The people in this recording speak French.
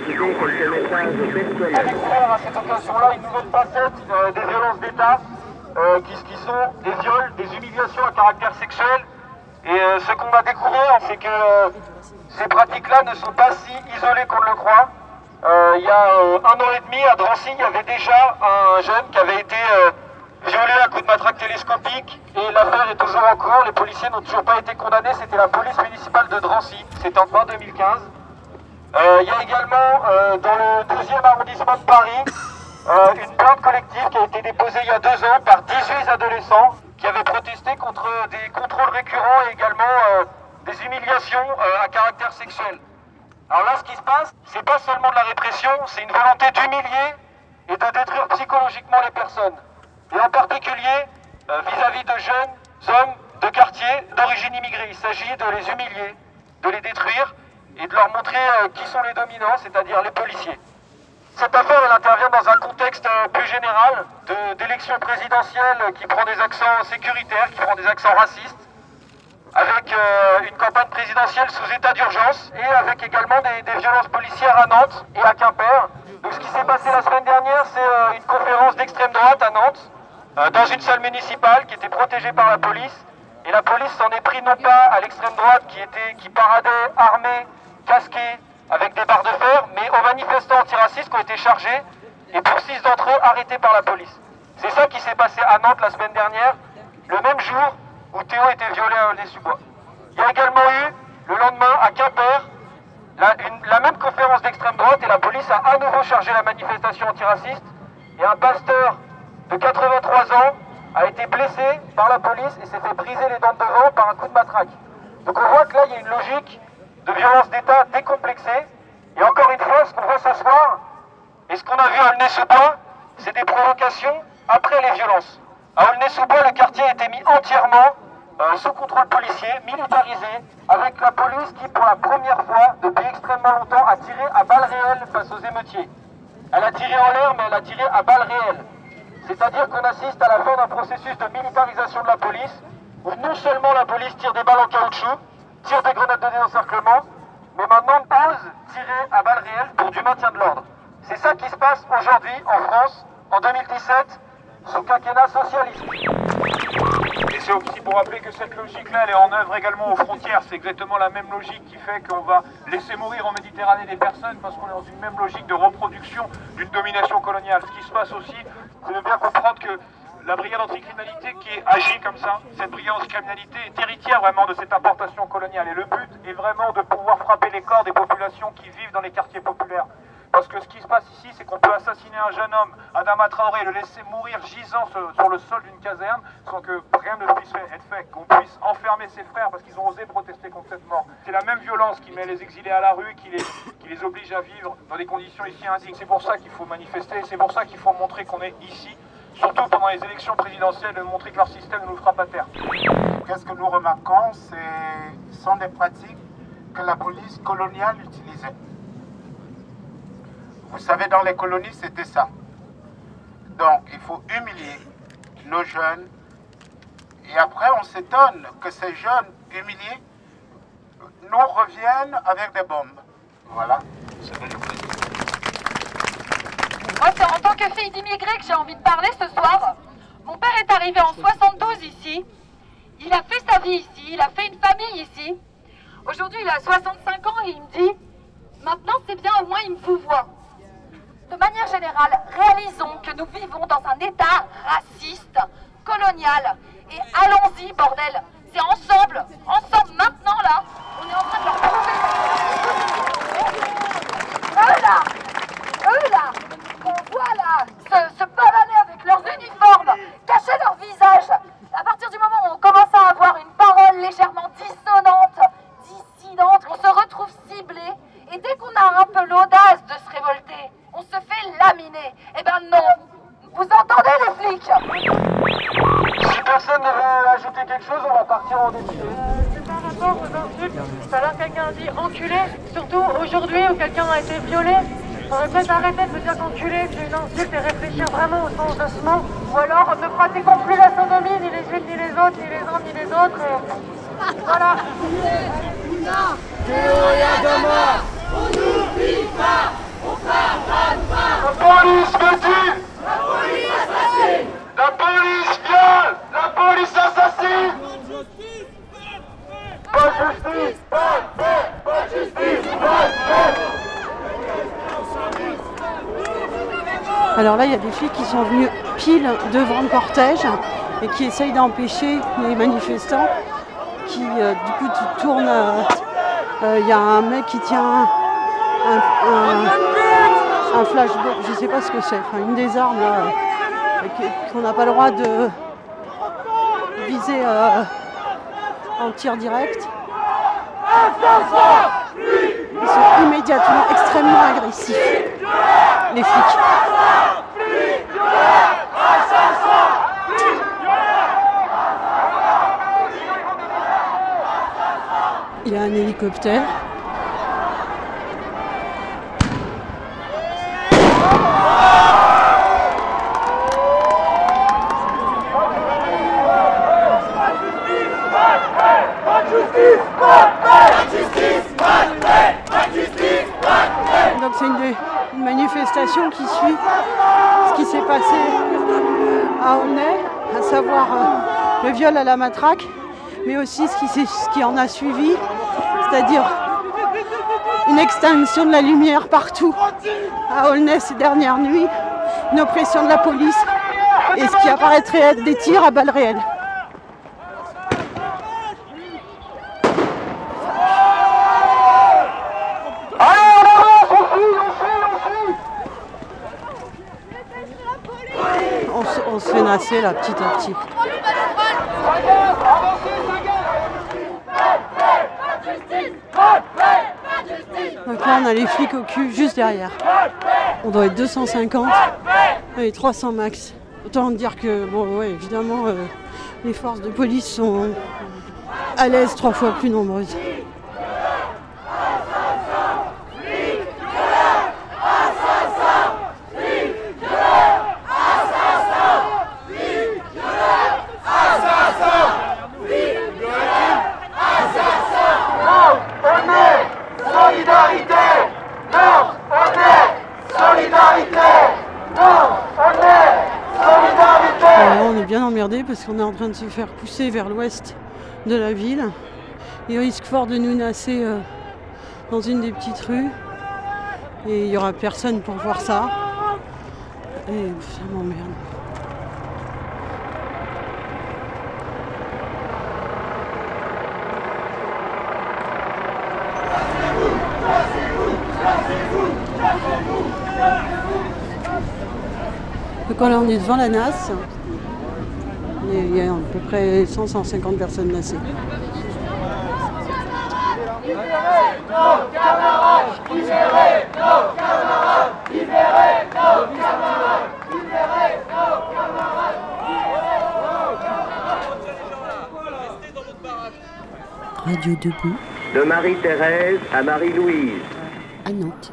personnels. découvert à cette occasion-là une nouvelle facette des violences d'État, euh, qui, qui sont des viols, des humiliations à caractère sexuel. Et euh, ce qu'on va découvrir, c'est que euh, ces pratiques-là ne sont pas si isolées qu'on le croit. Euh, il y a un an et demi, à Drancy, il y avait déjà un jeune qui avait été violé à coups de matraque télescopique et l'affaire est toujours en cours. Les policiers n'ont toujours pas été condamnés. C'était la police municipale de Drancy. C'était en fin 2015. Euh, Il y a également euh, dans le 12e arrondissement de Paris euh, une plainte collective qui a été déposée il y a deux ans par 18 adolescents qui avaient protesté contre des contrôles récurrents et également des humiliations à caractère sexuel. Alors là, ce qui se passe, c'est pas seulement de la répression, c'est une volonté d'humilier et de détruire psychologiquement les personnes. Et en particulier vis-à-vis de jeunes hommes de quartier d'origine immigrée. Il s'agit de les humilier, de les détruire et de leur montrer euh, qui sont les dominants, c'est-à-dire les policiers. Cette affaire, elle intervient dans un contexte euh, plus général d'élection présidentielle qui prend des accents sécuritaires, qui prend des accents racistes, avec euh, une campagne présidentielle sous état d'urgence et avec également des, violences policières à Nantes et à Quimper. Donc ce qui s'est passé la semaine dernière, c'est une conférence d'extrême droite à Nantes, dans une salle municipale qui était protégée par la police. Et la police s'en est pris non pas à l'extrême droite qui, était, qui paradait armé, casqué, avec des barres de fer, mais aux manifestants antiracistes qui ont été chargés et pour six d'entre eux arrêtés par la police. C'est ça qui s'est passé à Nantes la semaine dernière, le même jour où Théo était violé à Aulnay-sous-Bois. Il y a également eu, le lendemain, à Quimper, la même conférence d'extrême droite et la police a à nouveau chargé la manifestation antiraciste. Et un pasteur de 83 ans a été blessé par la police et s'est fait briser les dents de devant par un coup de matraque. Donc on voit que là, il y a une logique de violence d'État décomplexée. Et encore une fois, ce qu'on voit ce soir, et ce qu'on a vu à Aulnay-sous-Bois, c'est des provocations après les violences. À Aulnay-sous-Bois, le quartier a été mis entièrement euh, sous contrôle policier, militarisé, avec la police qui, pour la première fois depuis extrêmement longtemps, a tiré à balles réelles face aux émeutiers. Elle a tiré en l'air, mais elle a tiré à balles réelles. C'est-à-dire qu'on assiste à la fin d'un processus de militarisation de la police, où non seulement la police tire des balles en caoutchouc, tire des grenades de désencerclement, mais maintenant ose tirer à balles réelles pour du maintien de l'ordre. C'est ça qui se passe aujourd'hui en France, en 2017, sous quinquennat socialiste. Et c'est aussi pour rappeler que cette logique-là, elle est en œuvre également aux frontières. C'est exactement la même logique qui fait qu'on va laisser mourir en Méditerranée des personnes parce qu'on est dans une même logique de reproduction d'une domination coloniale. Ce qui se passe aussi, c'est de bien comprendre que la brigade anticriminalité qui agit comme ça, cette brigade anticriminalité est héritière vraiment de cette importation coloniale. Et le but est vraiment de pouvoir frapper les corps des populations qui vivent dans les quartiers populaires. Parce que ce qui se passe ici, c'est qu'on peut assassiner un jeune homme, Adama Traoré, le laisser mourir gisant sur, le sol d'une caserne sans que rien ne puisse être fait, qu'on puisse enfermer ses frères parce qu'ils ont osé protester contre. C'est la même violence qui met les exilés à la rue, qui les, oblige à vivre dans des conditions ici indignes. C'est pour ça qu'il faut manifester, c'est pour ça qu'il faut montrer qu'on est ici, surtout pendant les élections présidentielles, de montrer que leur système nous frappe à terre. Qu'est-ce que nous remarquons Ce sont des pratiques que la police coloniale utilisait. Vous savez, dans les colonies, c'était ça. Donc, il faut humilier nos jeunes. Et après, on s'étonne que ces jeunes humiliés nous reviennent avec des bombes. Voilà. Moi, c'est en tant que fille d'immigré que j'ai envie de parler ce soir. Mon père est arrivé en 72 ici. Il a fait sa vie ici, il a fait une famille ici. Aujourd'hui, il a 65 ans et il me dit Maintenant, c'est bien, au moins, il me vous voit. De manière générale, réalisons que nous vivons dans un État raciste, colonial. Et allons-y, bordel. C'est ensemble, ensemble, maintenant, là. On est en train de leur prouver. Quelque chose, on va partir en défilé. C'est par rapport aux insultes. L'heure, quelqu'un dit enculé, surtout aujourd'hui où quelqu'un a été violé. Faudrait peut-être arrêter de me dire qu'enculé, que c'est une insulte et réfléchir vraiment au sens de ce mot. Ou alors ne pratiquons plus la sodomie, ni les unes, ni les autres, ni les uns, ni les autres. et Voilà. On n'oublie pas police veut-il La police assassine La police viole La police assassine Pas de justice Pas de paix Pas de justice Pas de paix Alors là, il y a des flics qui sont venus pile devant le cortège et qui essayent d'empêcher les manifestants qui, euh, du coup, tournent. euh, euh, Il y a un mec qui tient un, un, je sais pas ce que c'est, une des armes qu'on n'a pas le droit de viser en tir direct. Ils sont immédiatement extrêmement agressifs, les flics. Il y a un hélicoptère. Donc c'est une, une manifestation qui suit ce qui s'est passé à Aulnay, à savoir euh, le viol à la matraque, mais aussi ce qui, ce qui en a suivi, c'est-à-dire une extinction de la lumière partout à Aulnay ces dernières nuits, une oppression de la police et ce qui apparaîtrait être des tirs à balles réelles. Allez, on avance, on fuit, on fuit, on fuit On nasser là petit à petit. Donc là on a les flics au cul juste derrière. On doit être 250 et 300 max. Autant dire que bon ouais évidemment euh, les forces de police sont à l'aise trois fois plus nombreuses. Solidarité Non, on est solidarité Non, on solidarité on est bien emmerdé parce qu'on est en train de se faire pousser vers l'ouest de la ville. Il risque fort de nous nasser euh, dans une des petites rues. Et il n'y aura personne pour voir ça. Et ça m'emmerde. Donc là, on est devant la NAS. Il y a à peu près 100-150 personnes nassées. Radio Debout De Marie-Thérèse à Marie-Louise. à Nantes.